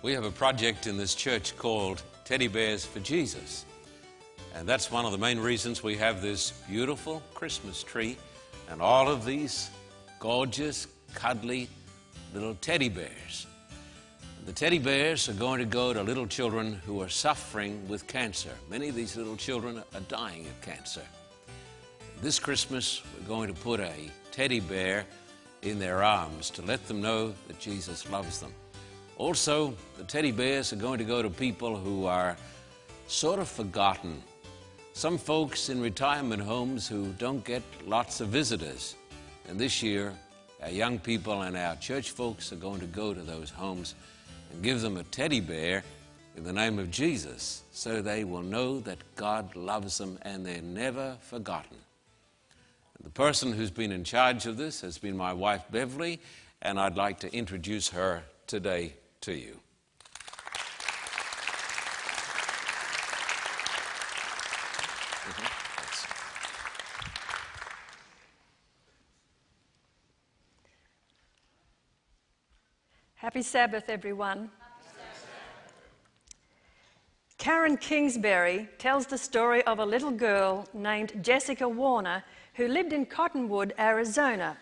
We have a project in this church called Teddy Bears for Jesus. And that's one of the main reasons we have this beautiful Christmas tree and all of these gorgeous, cuddly little teddy bears. The teddy bears are going to go to little children who are suffering with cancer. Many of these little children are dying of cancer. This Christmas, we're going to put a teddy bear in their arms to let them know that Jesus loves them. Also, the teddy bears are going to go to people who are sort of forgotten. Some folks in retirement homes who don't get lots of visitors. And this year, our young people and our church folks are going to go to those homes and give them a teddy bear in the name of Jesus so they will know that God loves them and they're never forgotten. The person who's been in charge of this has been my wife Beverly, and I'd like to introduce her today to you. Mm-hmm. Happy Sabbath, everyone. Karen Kingsbury tells the story of a little girl named Jessica Warner who lived in Cottonwood, Arizona.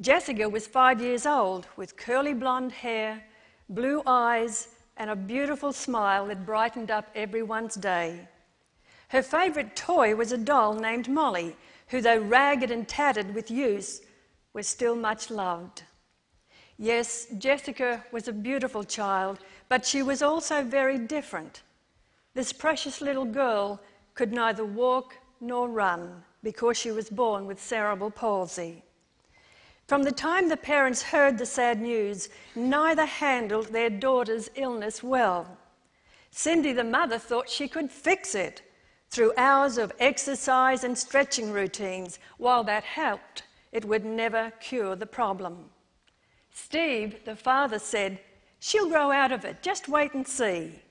Jessica was five years old with curly blonde hair, blue eyes, and a beautiful smile that brightened up everyone's day. Her favourite toy was a doll named Molly, who, though ragged and tattered with use, was still much loved. Yes, Jessica was a beautiful child, but she was also very different. This precious little girl could neither walk nor run because she was born with cerebral palsy. From the time the parents heard the sad news, neither handled their daughter's illness well. Cindy, the mother, thought she could fix it through hours of exercise and stretching routines. While that helped, it would never cure the problem. Steve, the father, said, She'll grow out of it, just wait and see.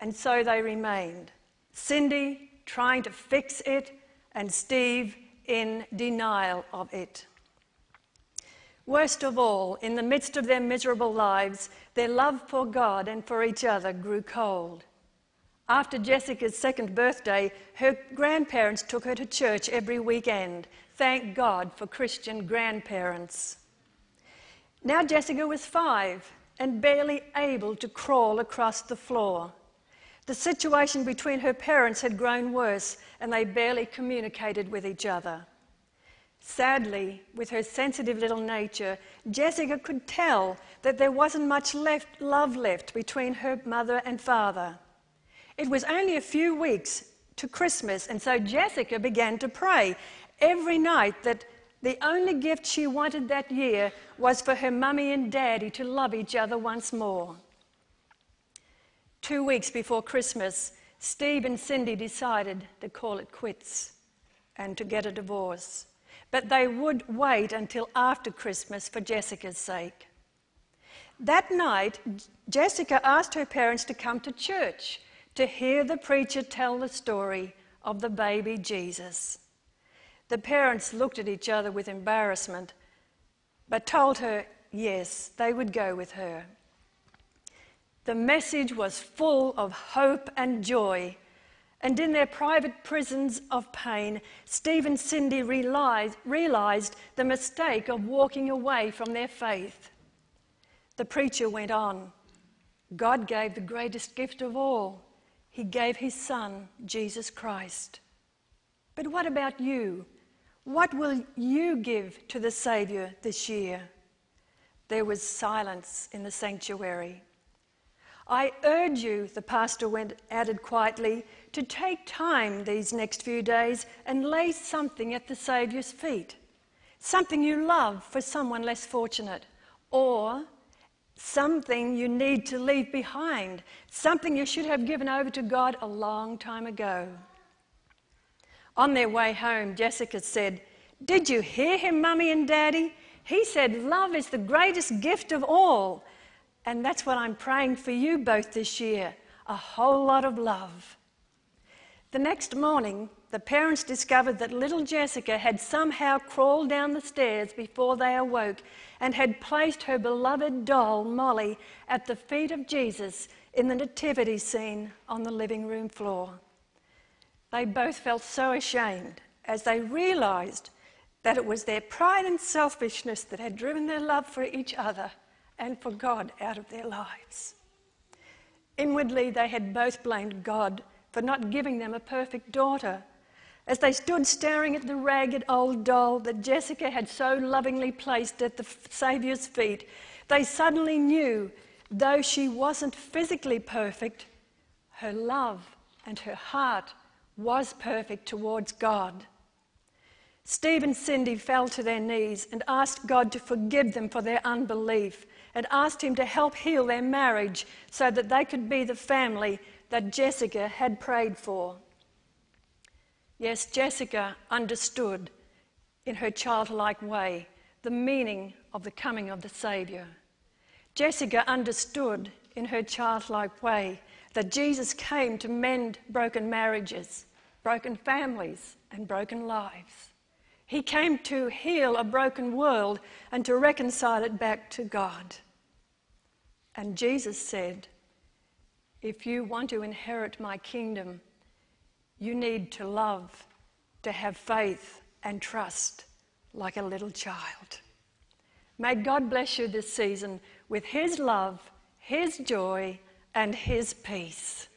And so they remained. Cindy trying to fix it, and Steve in denial of it. Worst of all, in the midst of their miserable lives, their love for God and for each other grew cold. After Jessica's second birthday, her grandparents took her to church every weekend. Thank God for Christian grandparents. Now Jessica was five and barely able to crawl across the floor. The situation between her parents had grown worse and they barely communicated with each other. Sadly, with her sensitive little nature, Jessica could tell that there wasn't much left, love left between her mother and father. It was only a few weeks to Christmas, and so Jessica began to pray every night that the only gift she wanted that year was for her mummy and daddy to love each other once more. Two weeks before Christmas, Steve and Cindy decided to call it quits and to get a divorce but they would wait until after Christmas for Jessica's sake. That night, Jessica asked her parents to come to church to hear the preacher tell the story of the baby Jesus. The parents looked at each other with embarrassment, but told her yes, they would go with her. The message was full of hope and joy and in their private prisons of pain, Steve and Cindy realized, realized the mistake of walking away from their faith. The preacher went on God gave the greatest gift of all. He gave his Son, Jesus Christ. But what about you? What will you give to the Saviour this year? There was silence in the sanctuary. I urge you, the pastor went, added quietly, to take time these next few days and lay something at the Saviour's feet. Something you love for someone less fortunate, or something you need to leave behind, something you should have given over to God a long time ago. On their way home, Jessica said, Did you hear him, Mummy and Daddy? He said, Love is the greatest gift of all. And that's what I'm praying for you both this year a whole lot of love. The next morning, the parents discovered that little Jessica had somehow crawled down the stairs before they awoke and had placed her beloved doll, Molly, at the feet of Jesus in the nativity scene on the living room floor. They both felt so ashamed as they realized that it was their pride and selfishness that had driven their love for each other and for God out of their lives. Inwardly, they had both blamed God for not giving them a perfect daughter. As they stood staring at the ragged old doll that Jessica had so lovingly placed at the Saviour's feet, they suddenly knew, though she wasn't physically perfect, her love and her heart was perfect towards God. Steve and Cindy fell to their knees and asked God to forgive them for their unbelief and asked Him to help heal their marriage so that they could be the family that Jessica had prayed for. Yes, Jessica understood in her childlike way the meaning of the coming of the Saviour. Jessica understood in her childlike way that Jesus came to mend broken marriages, broken families, and broken lives. He came to heal a broken world and to reconcile it back to God. And Jesus said, if you want to inherit my kingdom, you need to love, to have faith and trust like a little child. May God bless you this season with His love, His joy, and His peace.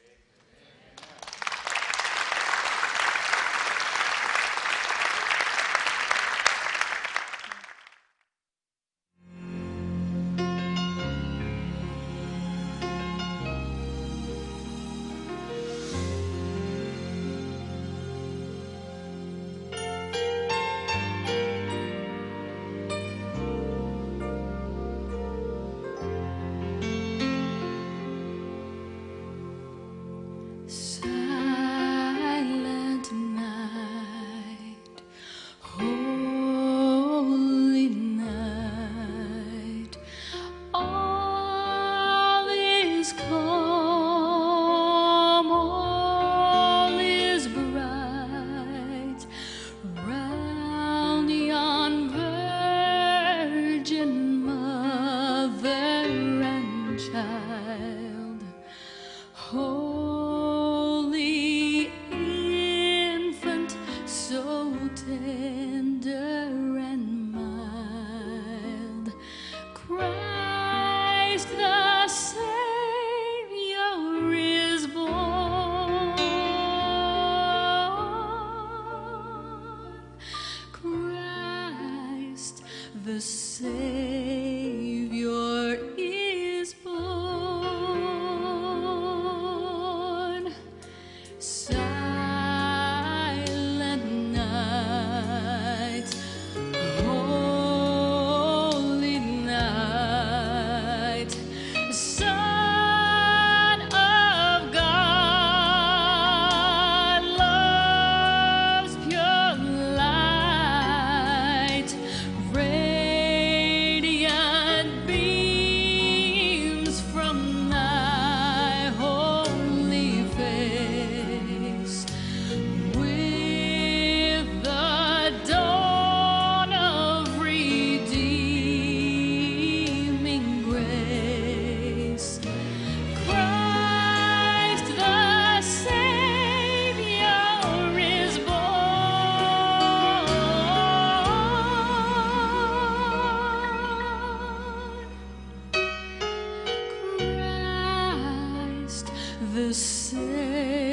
the same.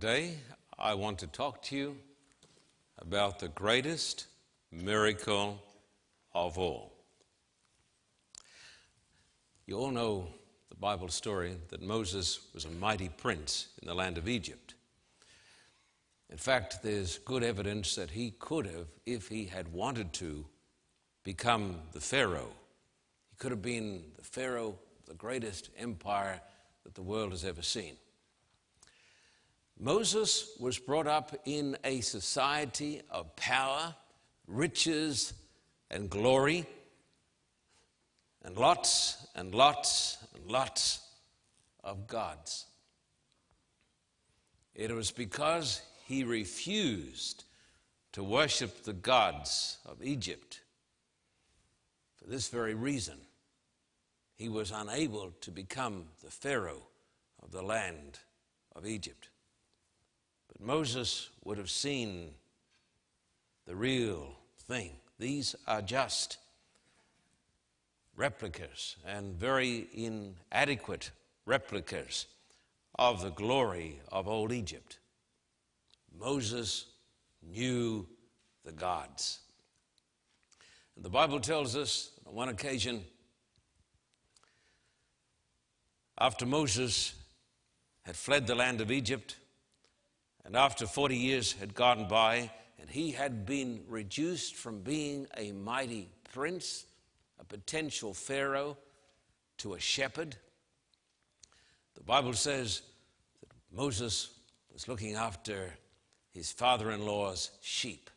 Today, I want to talk to you about the greatest miracle of all. You all know the Bible story that Moses was a mighty prince in the land of Egypt. In fact, there's good evidence that he could have, if he had wanted to, become the Pharaoh. He could have been the Pharaoh of the greatest empire that the world has ever seen. Moses was brought up in a society of power, riches, and glory, and lots and lots and lots of gods. It was because he refused to worship the gods of Egypt. For this very reason, he was unable to become the Pharaoh of the land of Egypt. But Moses would have seen the real thing. These are just replicas and very inadequate replicas of the glory of old Egypt. Moses knew the gods. And the Bible tells us on one occasion, after Moses had fled the land of Egypt, and after 40 years had gone by, and he had been reduced from being a mighty prince, a potential Pharaoh, to a shepherd, the Bible says that Moses was looking after his father in law's sheep.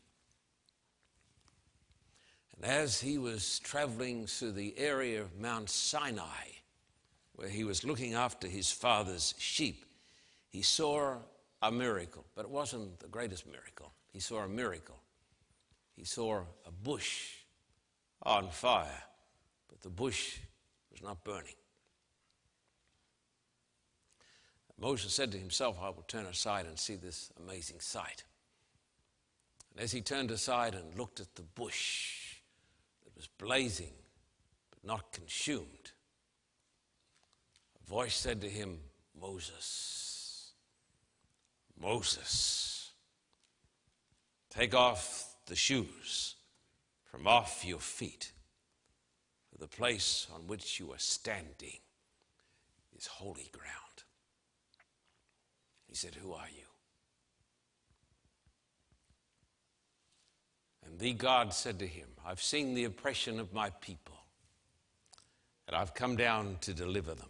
And as he was traveling through the area of Mount Sinai, where he was looking after his father's sheep, he saw a miracle, but it wasn't the greatest miracle. He saw a miracle. He saw a bush on fire, but the bush was not burning. Moses said to himself, I will turn aside and see this amazing sight. And as he turned aside and looked at the bush that was blazing but not consumed, a voice said to him, Moses, Moses, take off the shoes from off your feet, for the place on which you are standing is holy ground. He said, Who are you? And the God said to him, I've seen the oppression of my people, and I've come down to deliver them.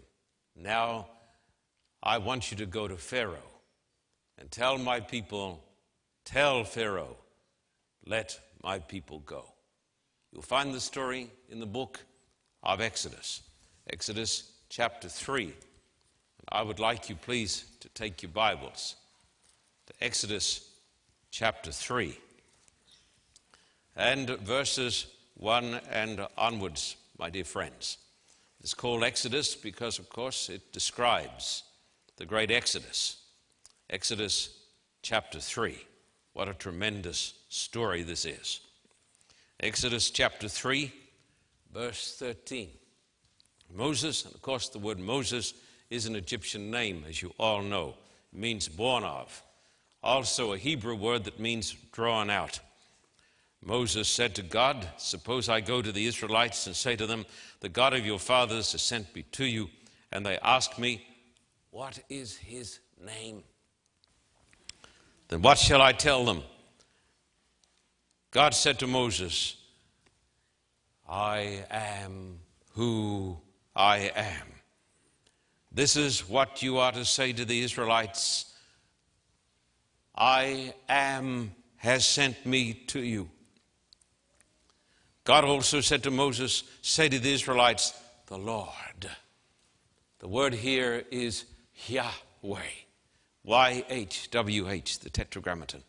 Now I want you to go to Pharaoh and tell my people, tell Pharaoh, let my people go. You'll find the story in the book of Exodus, Exodus chapter 3. I would like you, please, to take your Bibles to Exodus chapter 3 and verses 1 and onwards, my dear friends. It's called Exodus because, of course, it describes the great Exodus. Exodus chapter 3. What a tremendous story this is. Exodus chapter 3, verse 13. Moses, and of course, the word Moses is an Egyptian name, as you all know. It means born of. Also, a Hebrew word that means drawn out. Moses said to God, Suppose I go to the Israelites and say to them, The God of your fathers has sent me to you, and they ask me, What is his name? Then what shall I tell them? God said to Moses, I am who I am. This is what you are to say to the Israelites I am has sent me to you. God also said to Moses, Say to the Israelites, the Lord. The word here is Yahweh. Y H W H, the tetragrammaton.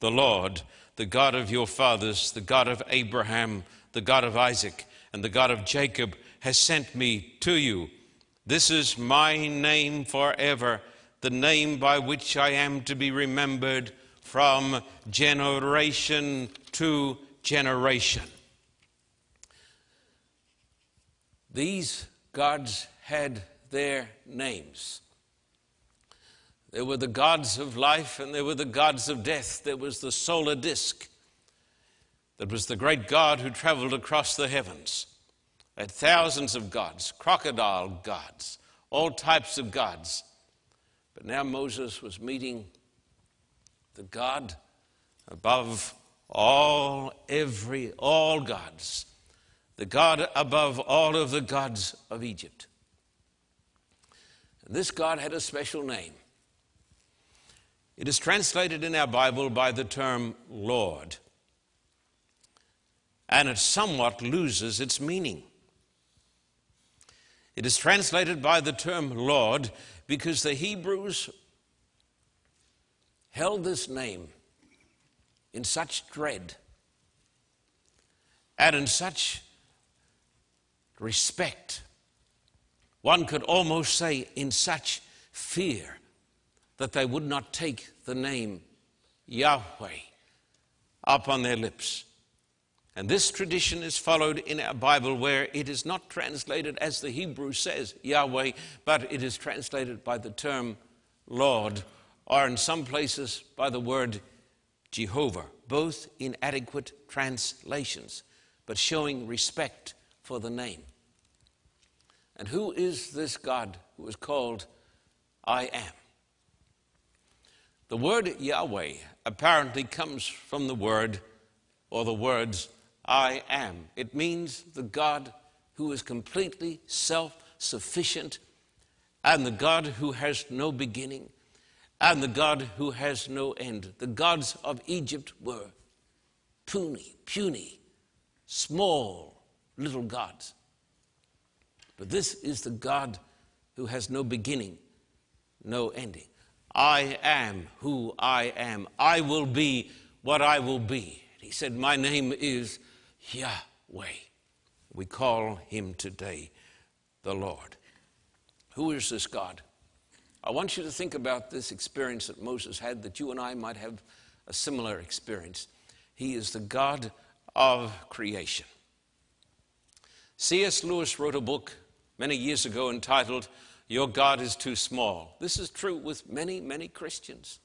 The Lord, the God of your fathers, the God of Abraham, the God of Isaac, and the God of Jacob, has sent me to you. This is my name forever, the name by which I am to be remembered from generation to generation. These gods had their names. There were the gods of life and there were the gods of death. There was the solar disk that was the great God who traveled across the heavens had thousands of gods, crocodile gods, all types of gods. But now Moses was meeting the God above all, every, all gods, the God above all of the gods of Egypt. And this God had a special name. It is translated in our Bible by the term Lord, and it somewhat loses its meaning. It is translated by the term Lord because the Hebrews held this name in such dread and in such respect. One could almost say, in such fear that they would not take the name Yahweh up on their lips. And this tradition is followed in our Bible where it is not translated as the Hebrew says, Yahweh, but it is translated by the term Lord, or in some places by the word Jehovah, both inadequate translations, but showing respect for the name. And who is this God who is called I am? The word Yahweh apparently comes from the word or the words I am. It means the God who is completely self sufficient and the God who has no beginning and the God who has no end. The gods of Egypt were puny, puny, small little gods. But this is the God who has no beginning, no ending. I am who I am. I will be what I will be. He said, My name is Yahweh. We call him today the Lord. Who is this God? I want you to think about this experience that Moses had, that you and I might have a similar experience. He is the God of creation. C.S. Lewis wrote a book many years ago entitled, Your God is Too Small. This is true with many, many Christians.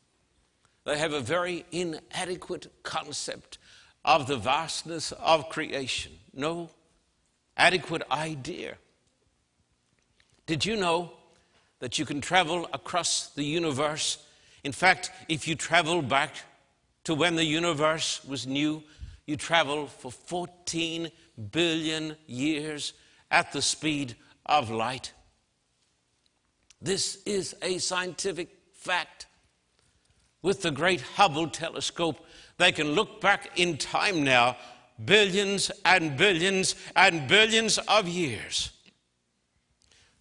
They have a very inadequate concept of the vastness of creation, no adequate idea. Did you know that you can travel across the universe. In fact, if you travel back to when the universe was new, you travel for 14 billion years at the speed of light. This is a scientific fact. With the great Hubble telescope, they can look back in time now, billions and billions and billions of years.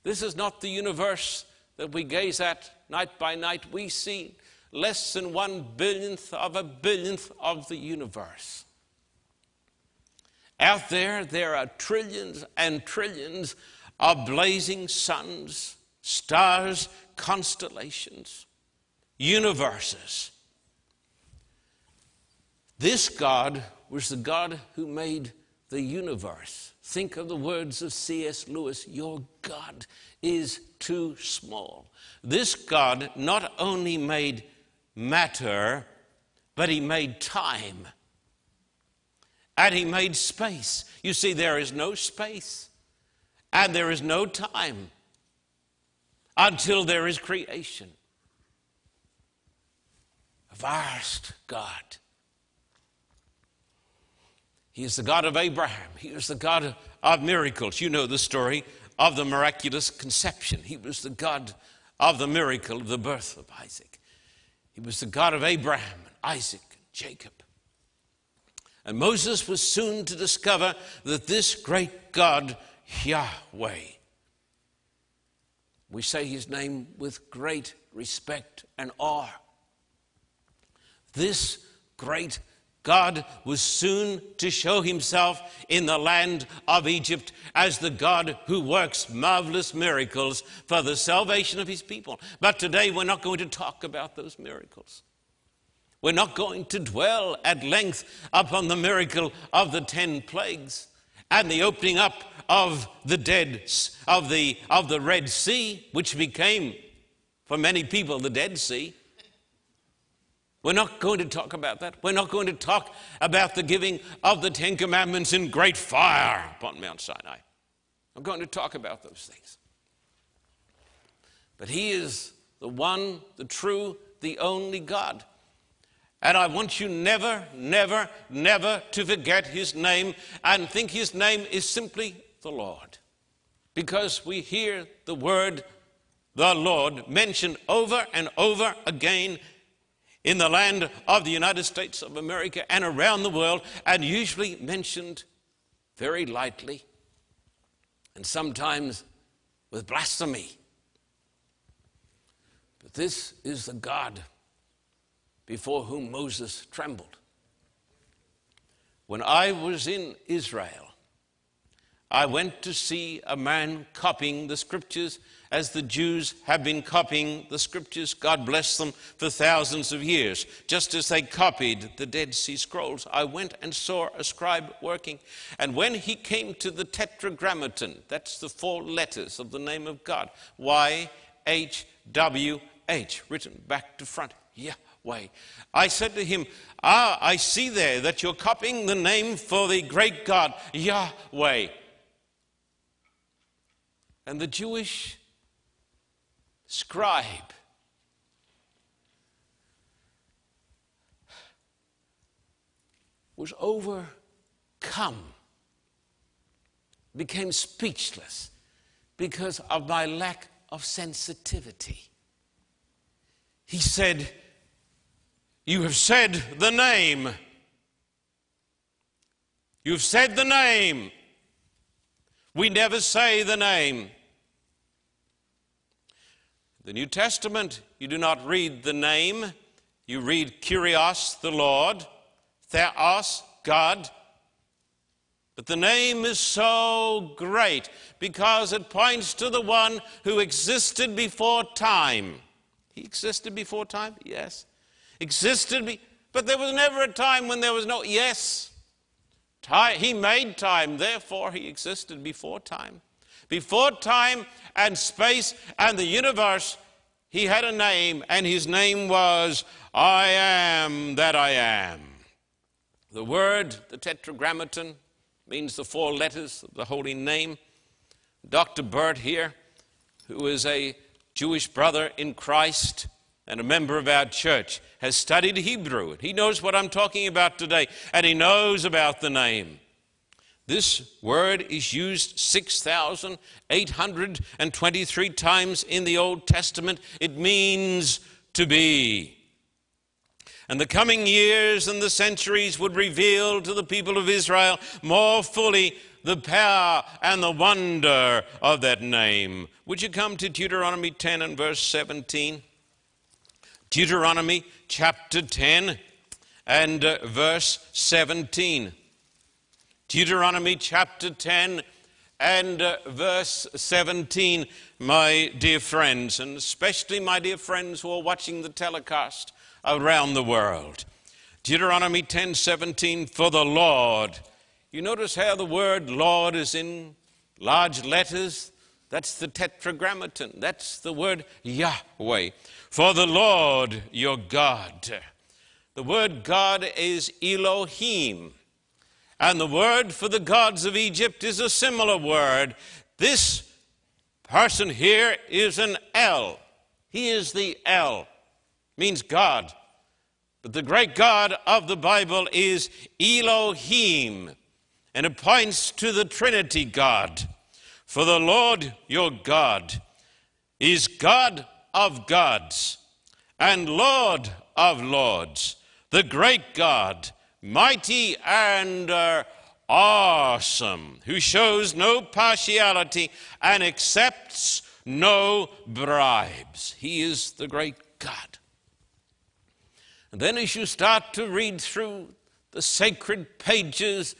This is not the universe that we gaze at night by night, we see less than one billionth of a billionth of the universe. Out there, there are trillions and trillions of blazing suns, stars, constellations, universes. This God was the God who made the universe. Think of the words of C.S. Lewis Your God is too small. This God not only made matter, but he made time. And he made space. You see, there is no space and there is no time until there is creation. A vast God. He is the God of Abraham. He is the God of miracles. You know the story of the miraculous conception. He was the God of the miracle of the birth of Isaac. He was the God of Abraham and Isaac and Jacob. And Moses was soon to discover that this great God, Yahweh, we say his name with great respect and awe. This great God was soon to show himself in the land of Egypt as the God who works marvelous miracles for the salvation of his people. But today we're not going to talk about those miracles. We're not going to dwell at length upon the miracle of the ten plagues and the opening up of the dead of the of the Red Sea, which became for many people the Dead Sea. We're not going to talk about that. We're not going to talk about the giving of the Ten Commandments in great fire upon Mount Sinai. I'm going to talk about those things. But He is the one, the true, the only God. And I want you never, never, never to forget his name and think his name is simply the Lord. Because we hear the word the Lord mentioned over and over again in the land of the United States of America and around the world, and usually mentioned very lightly and sometimes with blasphemy. But this is the God before whom Moses trembled. When I was in Israel, I went to see a man copying the scriptures as the Jews have been copying the scriptures, God bless them, for thousands of years. Just as they copied the Dead Sea Scrolls, I went and saw a scribe working. And when he came to the Tetragrammaton, that's the four letters of the name of God, Y H W H, written back to front, Yahweh. I said to him, Ah, I see there that you're copying the name for the great God, Yahweh. And the Jewish scribe. Was overcome, became speechless because of my lack of sensitivity. He said, You have said the name. You've said the name. We never say the name. The New Testament, you do not read the name, you read Kyrios, the Lord, Theos, God. But the name is so great because it points to the one who existed before time. He existed before time? Yes. Existed, but there was never a time when there was no yes. Time, he made time, therefore he existed before time. Before time and space and the universe, he had a name, and his name was I am that I am. The word, the tetragrammaton, means the four letters of the holy name. Dr. Bert here, who is a Jewish brother in Christ and a member of our church, has studied Hebrew. He knows what I'm talking about today, and he knows about the name. This word is used 6,823 times in the Old Testament. It means to be. And the coming years and the centuries would reveal to the people of Israel more fully the power and the wonder of that name. Would you come to Deuteronomy 10 and verse 17? Deuteronomy chapter 10 and uh, verse 17. Deuteronomy chapter 10 and uh, verse 17, my dear friends, and especially my dear friends who are watching the telecast around the world. Deuteronomy 10 17, for the Lord. You notice how the word Lord is in large letters? That's the tetragrammaton. That's the word Yahweh. For the Lord your God. The word God is Elohim. And the word for the gods of Egypt is a similar word. This person here is an El. He is the El, means God. But the great God of the Bible is Elohim, and it points to the Trinity God. For the Lord your God is God of gods and Lord of lords, the great God mighty and uh, awesome, who shows no partiality and accepts no bribes. He is the great God. And then, as you start to read through the sacred pages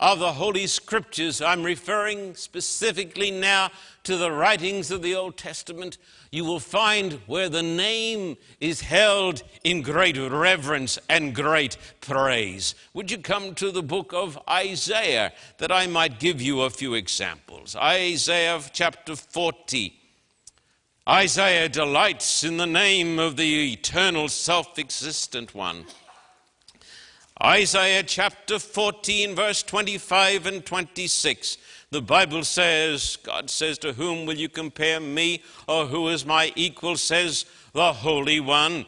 of the Holy Scriptures, I'm referring specifically now to the writings of the Old Testament, you will find where the name is held in great reverence and great praise. Would you come to the book of Isaiah that I might give you a few examples? Isaiah chapter 40. Isaiah delights in the name of the eternal, self existent one. Isaiah chapter 14, verse 25 and 26. The Bible says, God says, To whom will you compare me, or who is my equal, says the Holy One.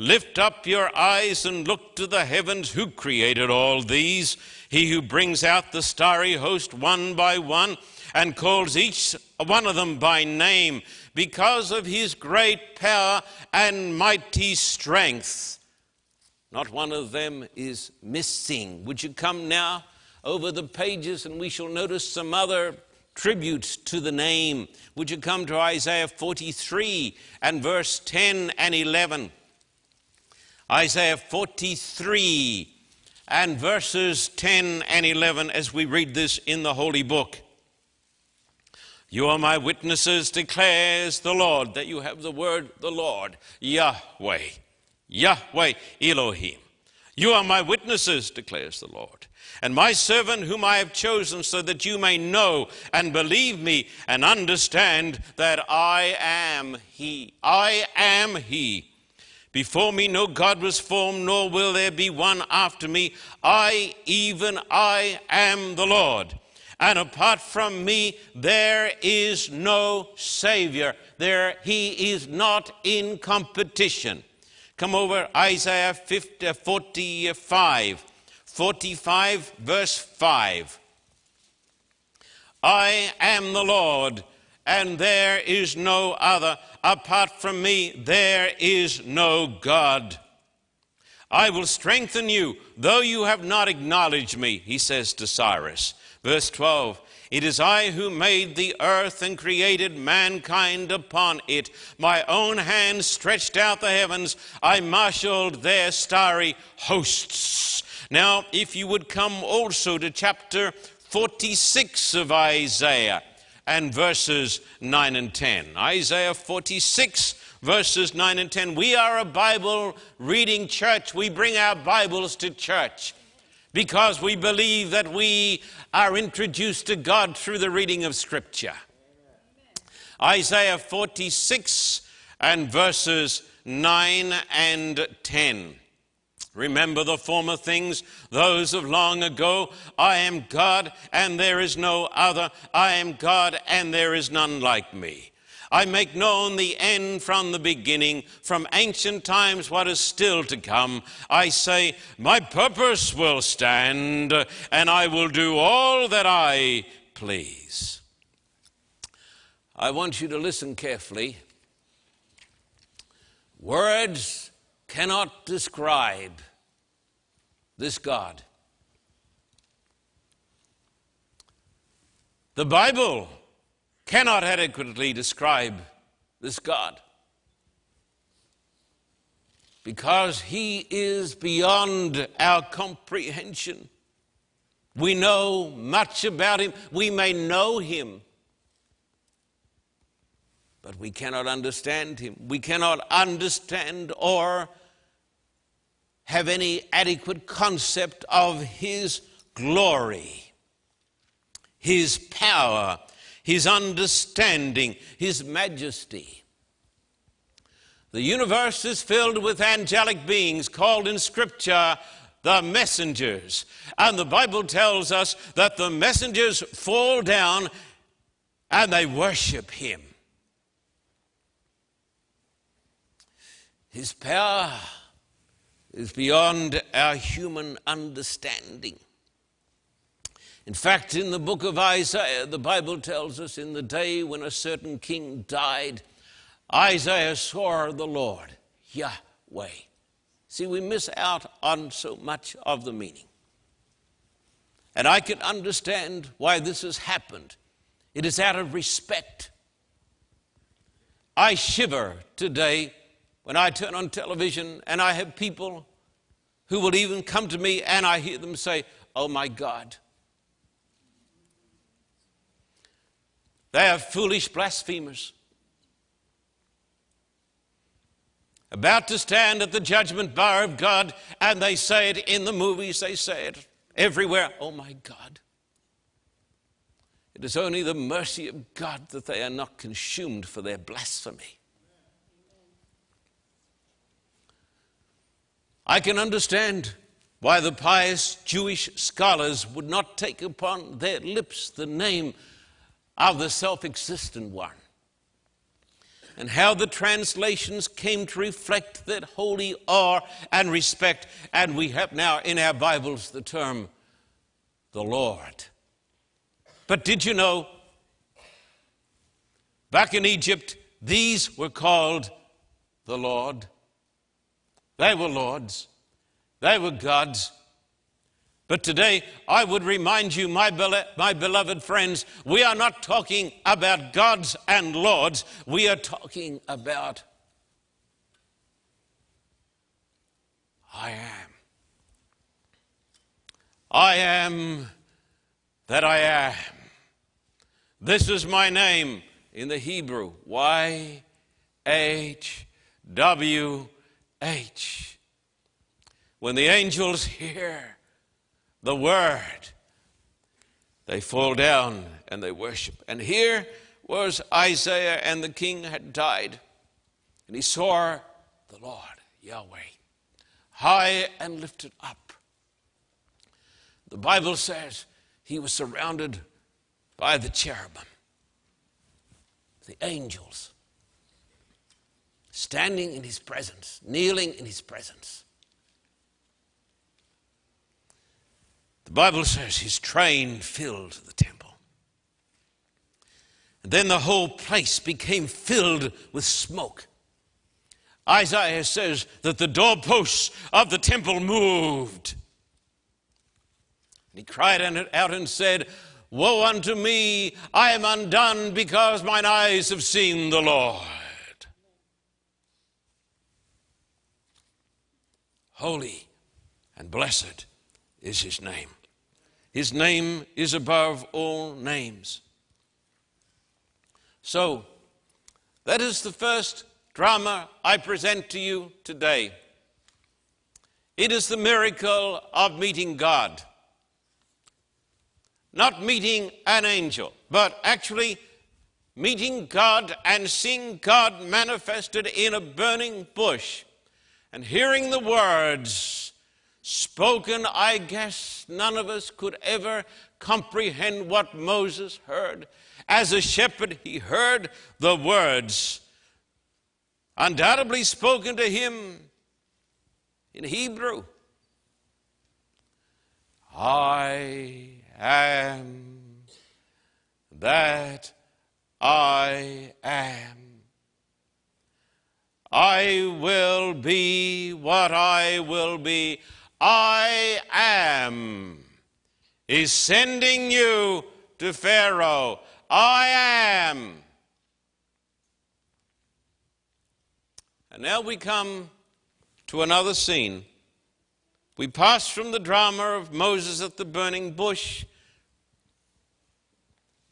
Lift up your eyes and look to the heavens. Who created all these? He who brings out the starry host one by one and calls each one of them by name because of his great power and mighty strength. Not one of them is missing. Would you come now over the pages and we shall notice some other tributes to the name? Would you come to Isaiah 43 and verse 10 and 11? Isaiah 43 and verses 10 and 11 as we read this in the Holy Book. You are my witnesses, declares the Lord, that you have the word, the Lord, Yahweh, Yahweh Elohim. You are my witnesses, declares the Lord, and my servant whom I have chosen, so that you may know and believe me and understand that I am He. I am He. Before me no God was formed, nor will there be one after me. I, even I, am the Lord and apart from me there is no Savior. There he is not in competition. Come over Isaiah 50, 45, 45 verse 5. I am the Lord, and there is no other. Apart from me, there is no God. I will strengthen you, though you have not acknowledged me, he says to Cyrus. Verse 12 It is I who made the earth and created mankind upon it. My own hand stretched out the heavens, I marshaled their starry hosts. Now, if you would come also to chapter 46 of Isaiah and verses 9 and 10. Isaiah 46 verses 9 and 10. We are a Bible reading church. We bring our Bibles to church because we believe that we are introduced to God through the reading of Scripture. Isaiah 46 and verses 9 and 10. Remember the former things, those of long ago. I am God, and there is no other. I am God, and there is none like me. I make known the end from the beginning, from ancient times what is still to come. I say, My purpose will stand, and I will do all that I please. I want you to listen carefully. Words cannot describe this God. The Bible cannot adequately describe this God because he is beyond our comprehension. We know much about him, we may know him, but we cannot understand him. We cannot understand or have any adequate concept of his glory, his power, his understanding, his majesty. The universe is filled with angelic beings called in Scripture the messengers. And the Bible tells us that the messengers fall down and they worship him. His power is beyond our human understanding. In fact, in the book of Isaiah, the Bible tells us in the day when a certain king died, Isaiah saw the Lord, Yahweh. See, we miss out on so much of the meaning. And I can understand why this has happened. It is out of respect. I shiver today when I turn on television and I have people who will even come to me and I hear them say, Oh my God. They are foolish blasphemers. About to stand at the judgment bar of God, and they say it in the movies, they say it everywhere. Oh my God. It is only the mercy of God that they are not consumed for their blasphemy. I can understand why the pious Jewish scholars would not take upon their lips the name of the self existent one. and how the translations came to reflect that holy awe and respect. And we have now in our Bibles the term the Lord. But did you know? Back in Egypt, these were called the Lord. They were lords, they were gods. But today, I would remind you, my, my beloved friends, we are not talking about gods and lords, we are talking about I am. I am that I am. This is my name in the Hebrew Y H W H. When the angels hear the word, they fall down and they worship. And here was Isaiah, and the king had died. And he saw the Lord, Yahweh, high and lifted up. The Bible says he was surrounded by the cherubim, the angels, standing in his presence, kneeling in his presence. The Bible says his train filled the temple. And then the whole place became filled with smoke. Isaiah says that the doorposts of the temple moved. And he cried out and said, Woe unto me, I am undone because mine eyes have seen the Lord. Holy and blessed is his name. His name is above all names. So, that is the first drama I present to you today. It is the miracle of meeting God. Not meeting an angel, but actually meeting God and seeing God manifested in a burning bush and hearing the words spoken, I guess none of us could ever comprehend what Moses heard. As a shepherd, he heard the words, undoubtedly spoken to him in Hebrew. I am that I am. I will be what I will be. I am is sending you to Pharaoh. I am. And now we come to another scene. We pass from the drama of Moses at the burning bush,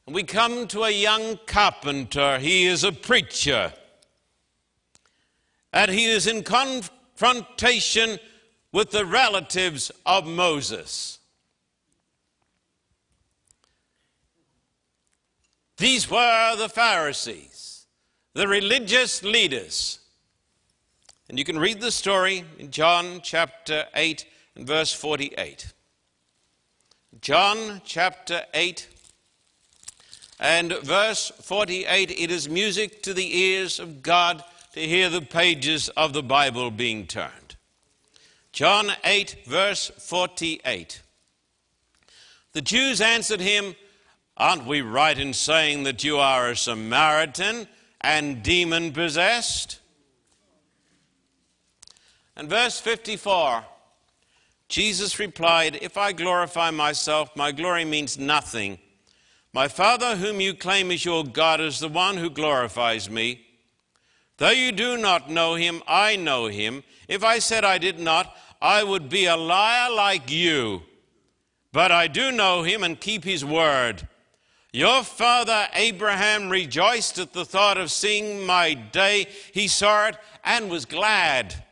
and we come to a young carpenter. He is a preacher, and he is in confrontation with the relatives of Moses. These were the Pharisees, the religious leaders. And you can read the story in John chapter 8 and verse 48. John chapter 8 and verse 48 it is music to the ears of God to hear the pages of the Bible being turned. John 8, verse 48. The Jews answered him, Aren't we right in saying that you are a Samaritan and demon possessed? And verse 54 Jesus replied, If I glorify myself, my glory means nothing. My Father, whom you claim is your God, is the one who glorifies me. Though you do not know him, I know him. If I said I did not, I would be a liar like you, but I do know him and keep his word. Your father Abraham rejoiced at the thought of seeing my day. He saw it and was glad.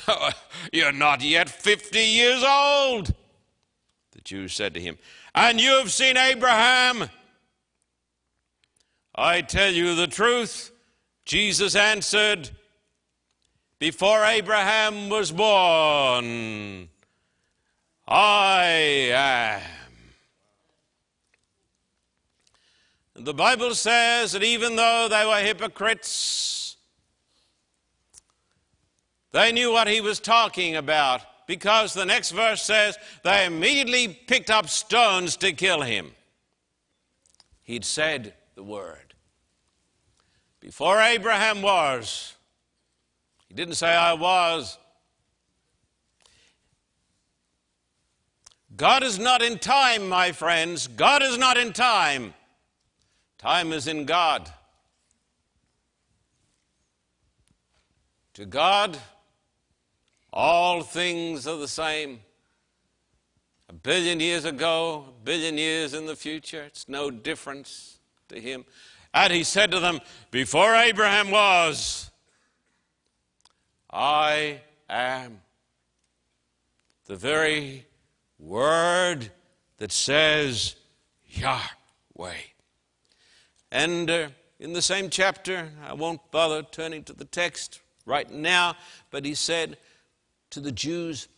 You're not yet 50 years old, the Jews said to him, and you have seen Abraham. I tell you the truth, Jesus answered before Abraham was born. I am. The Bible says that even though they were hypocrites, they knew what he was talking about because the next verse says they immediately picked up stones to kill him. He'd said the word. Before Abraham was, he didn't say, I was. God is not in time, my friends. God is not in time. Time is in God. To God, all things are the same. A billion years ago, a billion years in the future, it's no difference to him. And he said to them, Before Abraham was, I am. The very word that says Yahweh. And uh, in the same chapter, I won't bother turning to the text right now, but he said to the Jews,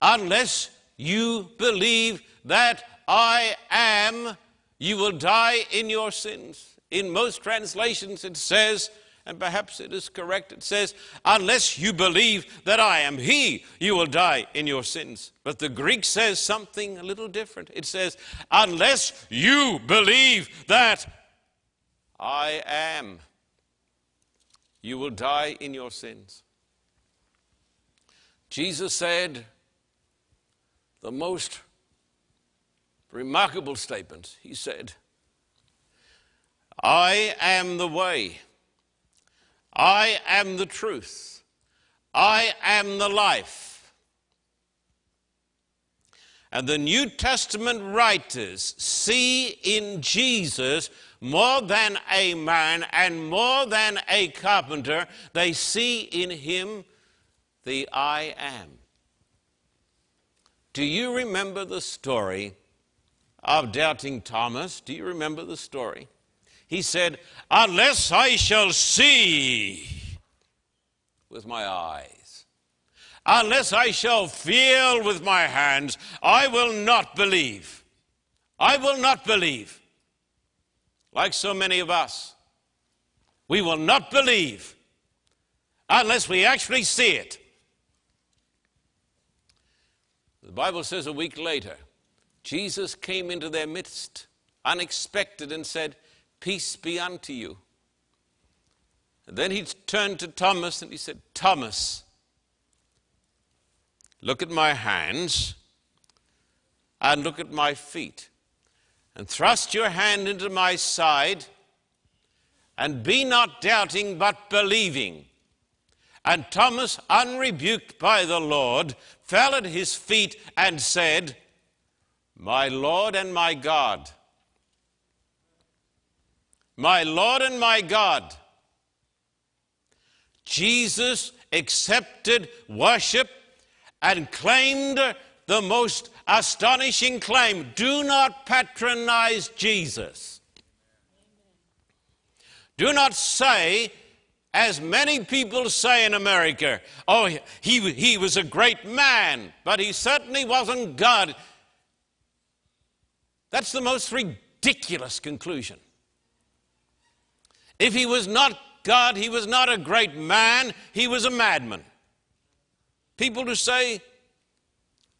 Unless you believe that I am, you will die in your sins. In most translations, it says, and perhaps it is correct, it says, Unless you believe that I am He, you will die in your sins. But the Greek says something a little different. It says, Unless you believe that I am, you will die in your sins. Jesus said the most remarkable statement. He said, I am the way. I am the truth. I am the life. And the New Testament writers see in Jesus more than a man and more than a carpenter, they see in him the I am. Do you remember the story of doubting Thomas? Do you remember the story? He said, Unless I shall see with my eyes, unless I shall feel with my hands, I will not believe. I will not believe. Like so many of us, we will not believe unless we actually see it. The Bible says a week later, Jesus came into their midst, unexpected, and said, Peace be unto you. And then he turned to Thomas and he said, Thomas, look at my hands and look at my feet, and thrust your hand into my side, and be not doubting but believing. And Thomas, unrebuked by the Lord, fell at his feet and said, My Lord and my God my Lord and my God. Jesus accepted worship and claimed the most astonishing claim do not patronize Jesus. Do not say, as many people say in America, oh, he, he was a great man, but he certainly wasn't God. That's the most ridiculous conclusion. If he was not God, he was not a great man, he was a madman. People who say,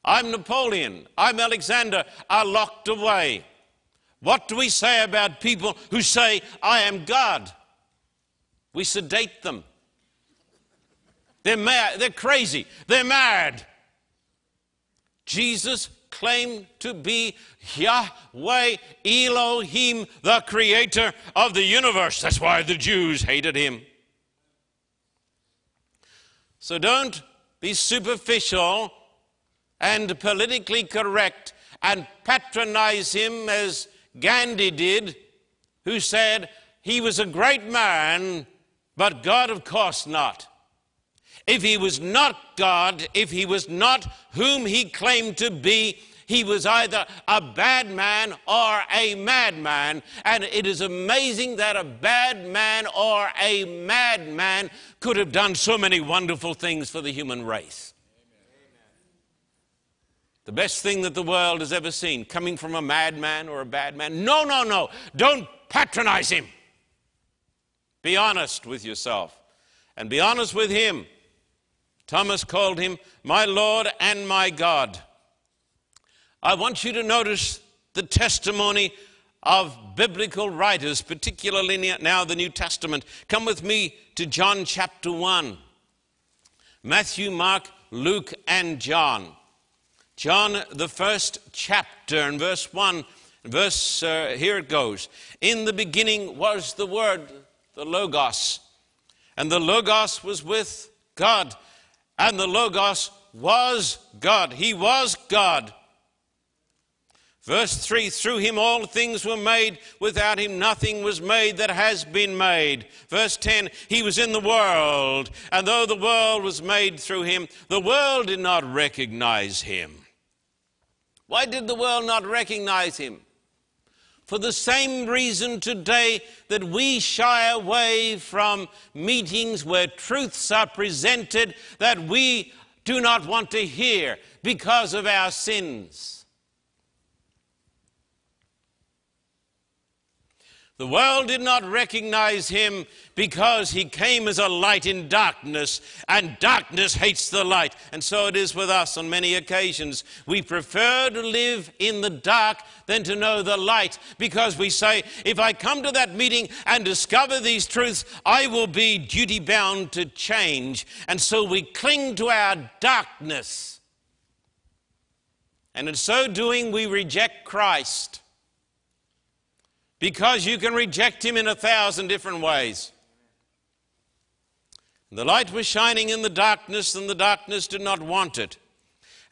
I'm Napoleon, I'm Alexander, are locked away. What do we say about people who say, I am God? We sedate them. They're mad, they're crazy, they're mad. Jesus claimed to be Yahweh Elohim, the creator of the universe. That's why the Jews hated him. So don't be superficial and politically correct and patronize him as Gandhi did, who said he was a great man, but God, of course, not. If he was not God, if he was not whom he claimed to be, he was either a bad man or a madman. And it is amazing that a bad man or a madman could have done so many wonderful things for the human race. the best thing that the world has ever seen, coming from a madman or a bad man. No, no, no. Don't patronize him. Be honest with yourself and be honest with him. Thomas called him my Lord and my God. I want you to notice the testimony of biblical writers, particularly now the New Testament. Come with me to John chapter 1. Matthew, Mark, Luke, and John. John, the first chapter, and verse 1, verse, uh, here it goes. In the beginning was the Word, the Logos, and the Logos was with God, and the Logos was God. He was God. Verse 3 Through him all things were made, without him nothing was made that has been made. Verse 10 He was in the world, and though the world was made through him, the world did not recognize him. Why did the world not recognize him? For the same reason today that we shy away from meetings where truths are presented that we do not want to hear because of our sins. The world did not recognize him because he came as a light in darkness, and darkness hates the light. And so it is with us on many occasions. We prefer to live in the dark than to know the light because we say, if I come to that meeting and discover these truths, I will be duty bound to change. And so we cling to our darkness. And in so doing, we reject Christ because you can reject him in a thousand different ways. The light was shining in the darkness, and the darkness did not want it.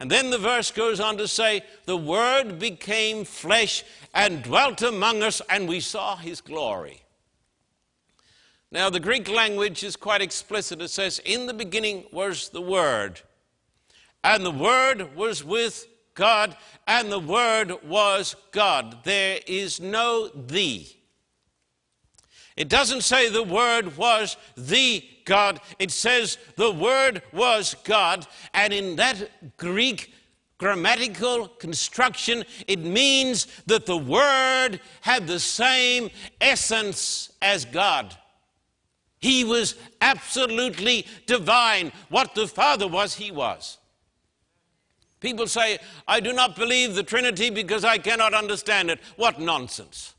And then the verse goes on to say, The Word became flesh and dwelt among us, and we saw his glory. Now, the Greek language is quite explicit. It says, In the beginning was the Word, and the Word was with God, and the Word was God. There is no thee. It doesn't say the Word was the God, it says the Word was God, and in that Greek grammatical construction, it means that the Word had the same essence as God. He was absolutely divine. What the Father was, He was. People say, I do not believe the Trinity because I cannot understand it. What nonsense.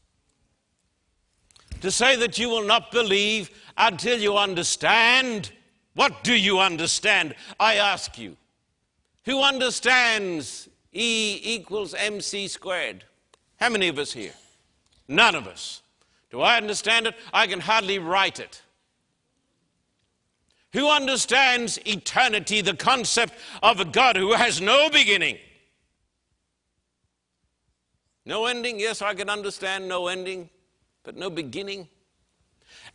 To say that you will not believe until you understand, what do you understand? I ask you. Who understands E equals mc squared? How many of us here? None of us. Do I understand it? I can hardly write it. Who understands eternity, the concept of a God who has no beginning? No ending? Yes, I can understand no ending, but no beginning.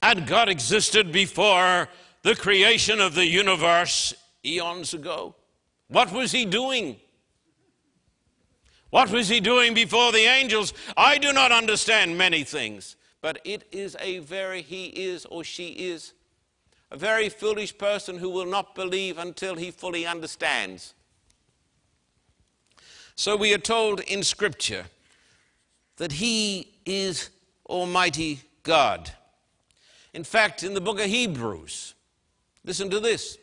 And God existed before the creation of the universe eons ago. What was He doing? What was He doing before the angels? I do not understand many things, but it is a very He is or she is a very foolish person who will not believe until he fully understands. So we are told in Scripture that He is Almighty God. In fact, in the book of Hebrews, listen to this.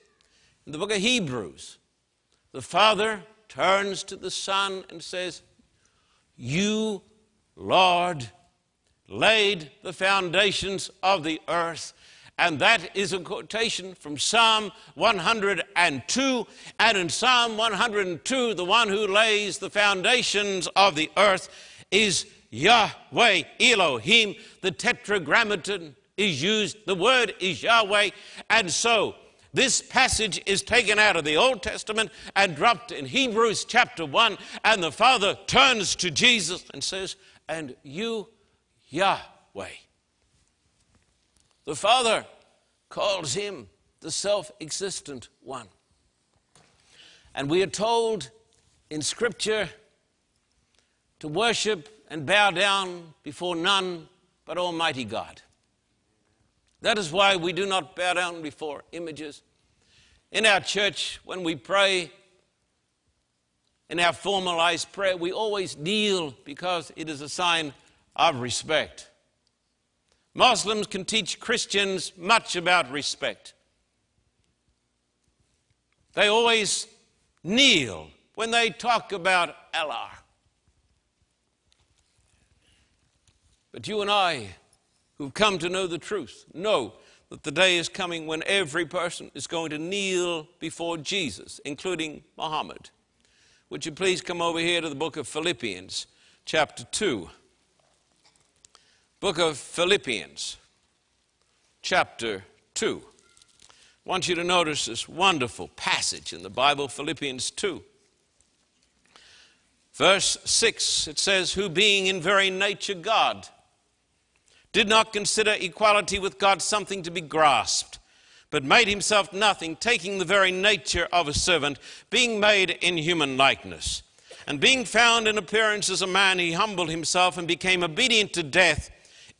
In the book of Hebrews, the Father turns to the Son and says, You, Lord, laid the foundations of the earth and that is a quotation from Psalm 102. And in Psalm 102, the one who lays the foundations of the earth is Yahweh, Elohim. The tetragrammaton is used, the word is Yahweh. And so, this passage is taken out of the Old Testament and dropped in Hebrews chapter 1, and the Father turns to Jesus and says, And you, Yahweh. The Father calls him the self existent one. And we are told in Scripture to worship and bow down before none but Almighty God. That is why we do not bow down before images. In our church, when we pray, in our formalized prayer, we always kneel because it is a sign of respect. Muslims can teach Christians much about respect. They always kneel when they talk about Allah. But you and I, who've come to know the truth, know that the day is coming when every person is going to kneel before Jesus, including Muhammad. Would you please come over here to the book of Philippians, chapter 2. Book of Philippians, chapter 2. I want you to notice this wonderful passage in the Bible, Philippians 2. Verse 6, it says, Who being in very nature God, did not consider equality with God something to be grasped, but made himself nothing, taking the very nature of a servant, being made in human likeness. And being found in appearance as a man, he humbled himself and became obedient to death,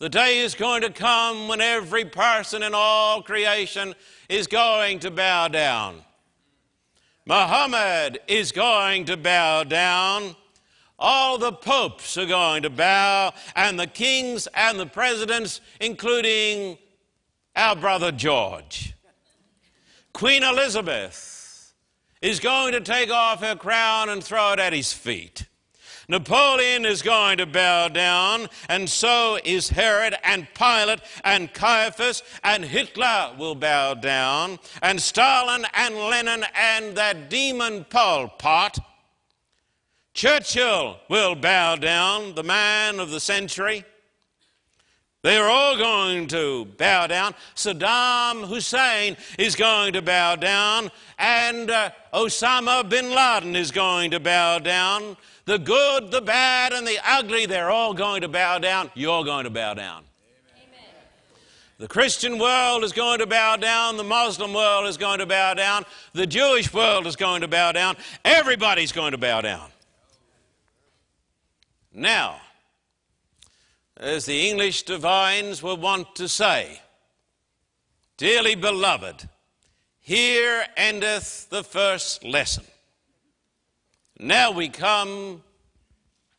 The day is going to come when every person in all creation is going to bow down. Muhammad is going to bow down. All the popes are going to bow, and the kings and the presidents, including our brother George. Queen Elizabeth is going to take off her crown and throw it at his feet. Napoleon is going to bow down, and so is Herod and Pilate and Caiaphas, and Hitler will bow down, and Stalin and Lenin and that demon Pol Pot. Churchill will bow down, the man of the century. They are all going to bow down. Saddam Hussein is going to bow down, and uh, Osama bin Laden is going to bow down. The good, the bad, and the ugly, they're all going to bow down. You're going to bow down. Amen. The Christian world is going to bow down. The Muslim world is going to bow down. The Jewish world is going to bow down. Everybody's going to bow down. Now, as the English divines were wont to say, Dearly beloved, here endeth the first lesson. Now we come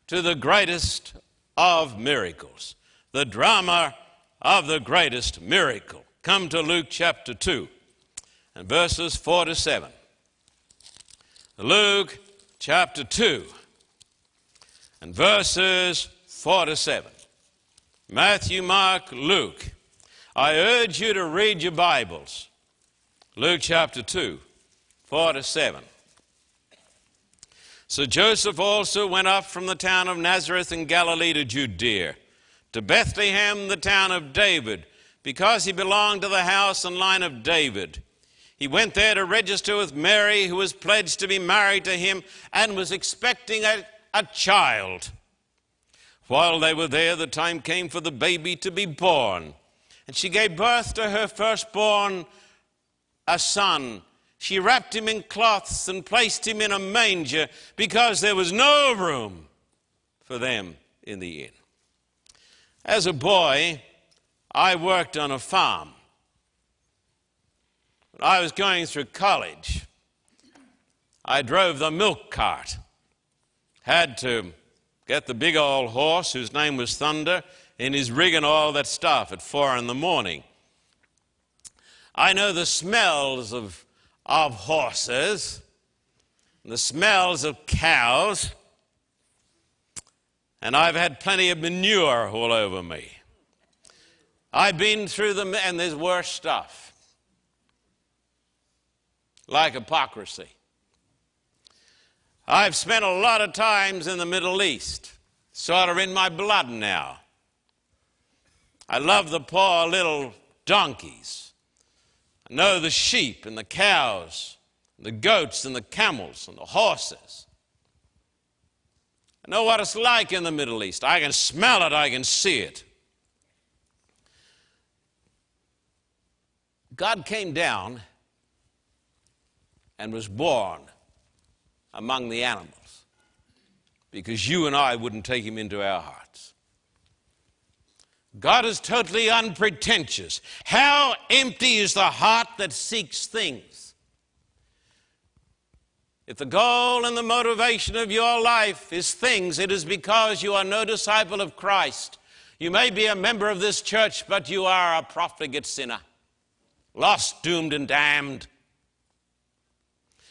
to the greatest of miracles, the drama of the greatest miracle. Come to Luke chapter 2 and verses 4 to 7. Luke chapter 2 and verses 4 to 7. Matthew, Mark, Luke. I urge you to read your Bibles. Luke chapter 2, 4 to 7. So Joseph also went up from the town of Nazareth in Galilee to Judea, to Bethlehem, the town of David, because he belonged to the house and line of David. He went there to register with Mary, who was pledged to be married to him and was expecting a, a child. While they were there, the time came for the baby to be born. And she gave birth to her firstborn, a son. She wrapped him in cloths and placed him in a manger because there was no room for them in the inn. As a boy, I worked on a farm. When I was going through college, I drove the milk cart. Had to get the big old horse whose name was Thunder in his rig and all that stuff at four in the morning. I know the smells of, of horses, the smells of cows, and I've had plenty of manure all over me. I've been through them, and there's worse stuff, like hypocrisy. I've spent a lot of times in the Middle East, sort of in my blood now. I love the poor little donkeys. I know the sheep and the cows, and the goats and the camels and the horses. I know what it's like in the Middle East. I can smell it, I can see it. God came down and was born among the animals because you and I wouldn't take him into our hearts. God is totally unpretentious. How empty is the heart that seeks things? If the goal and the motivation of your life is things, it is because you are no disciple of Christ. You may be a member of this church, but you are a profligate sinner, lost, doomed, and damned.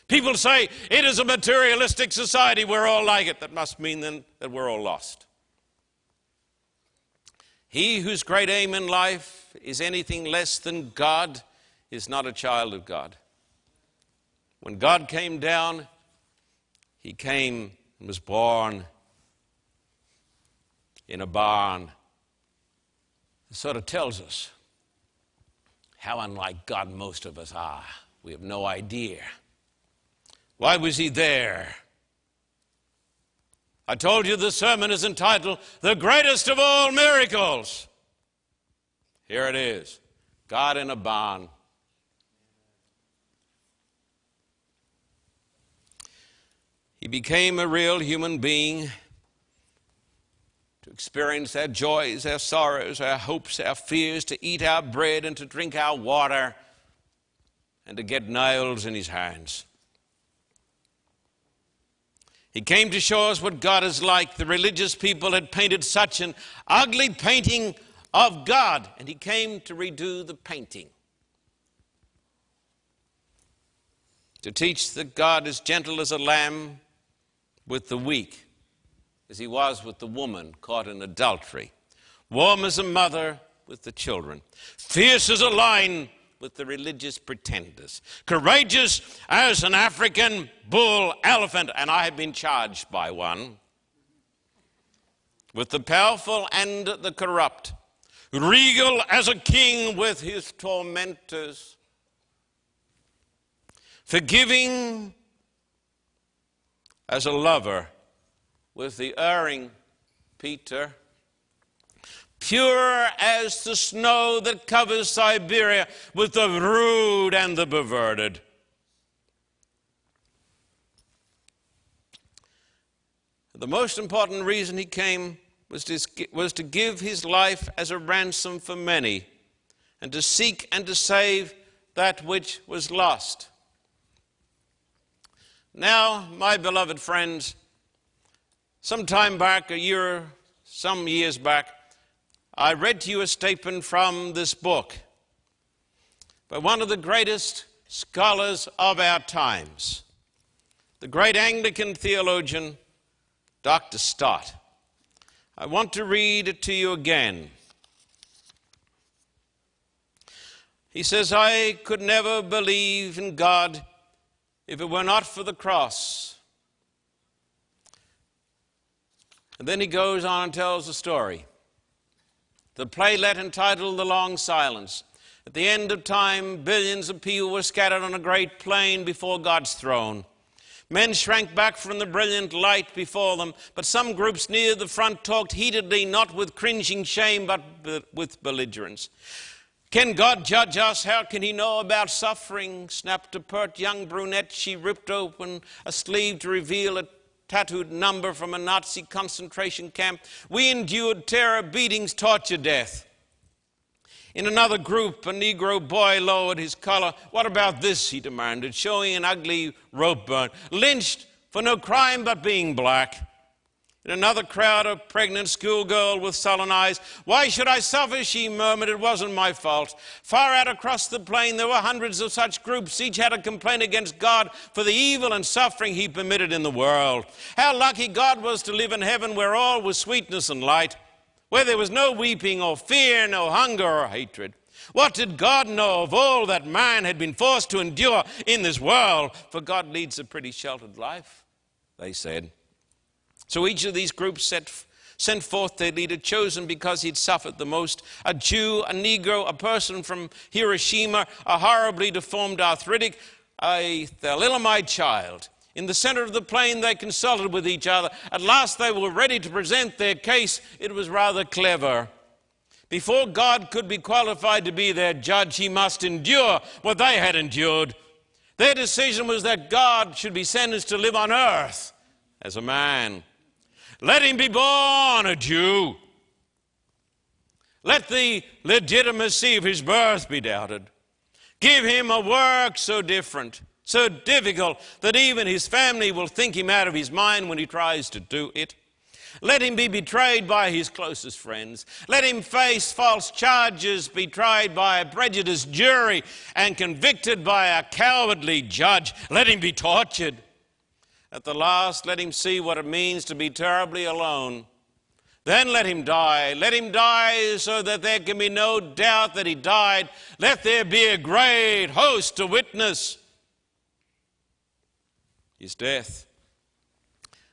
People say it is a materialistic society, we're all like it. That must mean then that we're all lost. He whose great aim in life is anything less than God is not a child of God. When God came down, he came and was born in a barn. It sort of tells us how unlike God most of us are. We have no idea. Why was he there? I told you the sermon is entitled The Greatest of All Miracles. Here it is God in a barn. He became a real human being to experience our joys, our sorrows, our hopes, our fears, to eat our bread and to drink our water, and to get nails in his hands. He came to show us what God is like. The religious people had painted such an ugly painting of God, and He came to redo the painting. To teach that God is gentle as a lamb with the weak, as He was with the woman caught in adultery, warm as a mother with the children, fierce as a lion with the religious pretenders. Courageous as an African bull elephant, and I have been charged by one. With the powerful and the corrupt. Regal as a king with his tormentors. Forgiving as a lover with the erring Peter pure as the snow that covers Siberia with the rude and the perverted. The most important reason he came was to, was to give his life as a ransom for many and to seek and to save that which was lost. Now, my beloved friends, some time back, a year, some years back, I read to you a statement from this book by one of the greatest scholars of our times, the great Anglican theologian, Dr. Stott. I want to read it to you again. He says, I could never believe in God if it were not for the cross. And then he goes on and tells the story. The playlet entitled The Long Silence. At the end of time, billions of people were scattered on a great plain before God's throne. Men shrank back from the brilliant light before them, but some groups near the front talked heatedly, not with cringing shame, but with belligerence. Can God judge us? How can He know about suffering? snapped a pert young brunette. She ripped open a sleeve to reveal a tattooed number from a Nazi concentration camp. We endured terror, beatings, torture, death. In another group, a Negro boy lowered his collar. What about this? he demanded, showing an ugly rope burn. Lynched for no crime but being black. Another crowd, a pregnant schoolgirl with sullen eyes. Why should I suffer? She murmured. It wasn't my fault. Far out across the plain, there were hundreds of such groups. Each had a complaint against God for the evil and suffering He permitted in the world. How lucky God was to live in heaven where all was sweetness and light, where there was no weeping or fear, no hunger or hatred. What did God know of all that man had been forced to endure in this world? For God leads a pretty sheltered life, they said. So each of these groups set, sent forth their leader, chosen because he'd suffered the most a Jew, a Negro, a person from Hiroshima, a horribly deformed arthritic, a thalidomide child. In the center of the plain, they consulted with each other. At last, they were ready to present their case. It was rather clever. Before God could be qualified to be their judge, he must endure what they had endured. Their decision was that God should be sentenced to live on earth as a man. Let him be born a Jew. Let the legitimacy of his birth be doubted. Give him a work so different, so difficult, that even his family will think him out of his mind when he tries to do it. Let him be betrayed by his closest friends. Let him face false charges, be tried by a prejudiced jury, and convicted by a cowardly judge. Let him be tortured. At the last, let him see what it means to be terribly alone. Then let him die. Let him die so that there can be no doubt that he died. Let there be a great host to witness his death.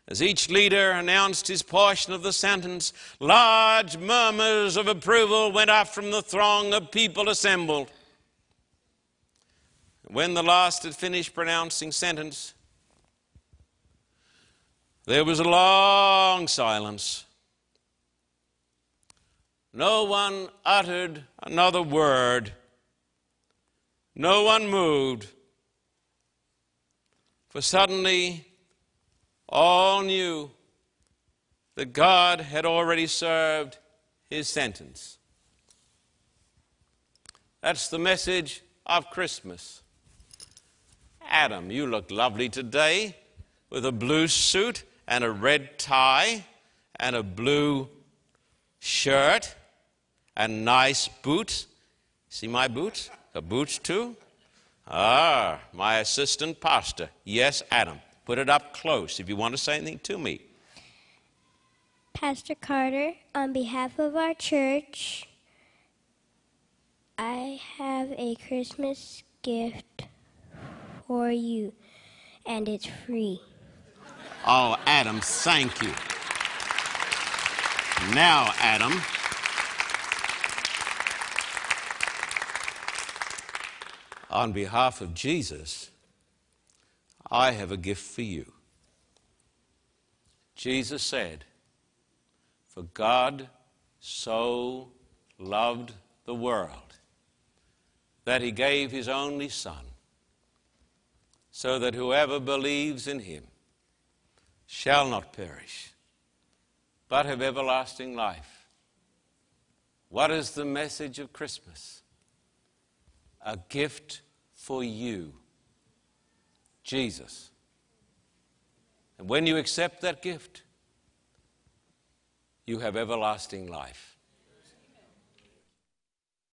As each leader announced his portion of the sentence, large murmurs of approval went up from the throng of people assembled. When the last had finished pronouncing sentence, there was a long silence. No one uttered another word. No one moved. For suddenly, all knew that God had already served his sentence. That's the message of Christmas. Adam, you look lovely today with a blue suit and a red tie and a blue shirt and nice boots. See my boots? The boots too? Ah, my assistant pastor. Yes, Adam. Put it up close if you want to say anything to me. Pastor Carter, on behalf of our church, I have a Christmas gift for you, and it's free. Oh, Adam, thank you. Now, Adam, on behalf of Jesus, I have a gift for you. Jesus said, For God so loved the world that he gave his only Son, so that whoever believes in him shall not perish, but have everlasting life. What is the message of Christmas? A gift for you. Jesus. And when you accept that gift, you have everlasting life.